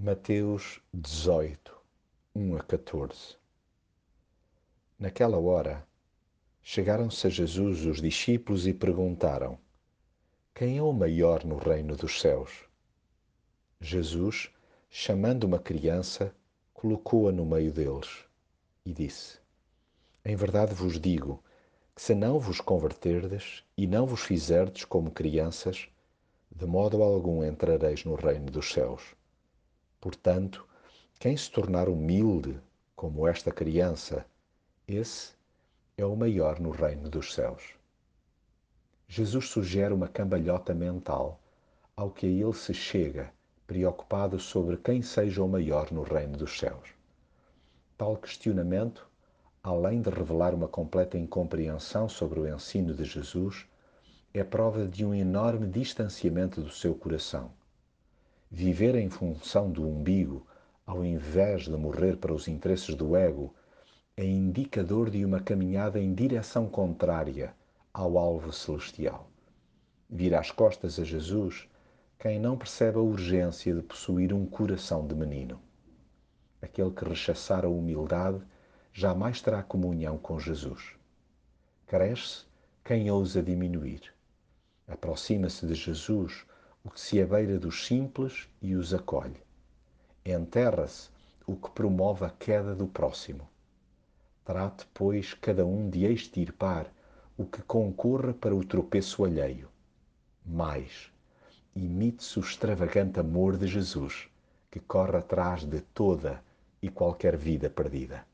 Mateus 18, 1 a 14 Naquela hora, chegaram-se a Jesus os discípulos e perguntaram: Quem é o maior no reino dos céus? Jesus, chamando uma criança, colocou-a no meio deles e disse: Em verdade vos digo que se não vos converterdes e não vos fizerdes como crianças, de modo algum entrareis no reino dos céus. Portanto, quem se tornar humilde como esta criança, esse é o maior no reino dos céus. Jesus sugere uma cambalhota mental ao que a ele se chega, preocupado sobre quem seja o maior no reino dos céus. Tal questionamento, além de revelar uma completa incompreensão sobre o ensino de Jesus, é prova de um enorme distanciamento do seu coração. Viver em função do umbigo, ao invés de morrer para os interesses do ego, é indicador de uma caminhada em direção contrária ao alvo celestial. Vira as costas a Jesus quem não percebe a urgência de possuir um coração de menino. Aquele que rechaçar a humildade jamais terá comunhão com Jesus. Cresce quem ousa diminuir. Aproxima-se de Jesus o que se abeira dos simples e os acolhe. Enterra-se o que promove a queda do próximo. Trate, pois, cada um de extirpar o que concorra para o tropeço alheio. Mais, imite-se o extravagante amor de Jesus, que corre atrás de toda e qualquer vida perdida.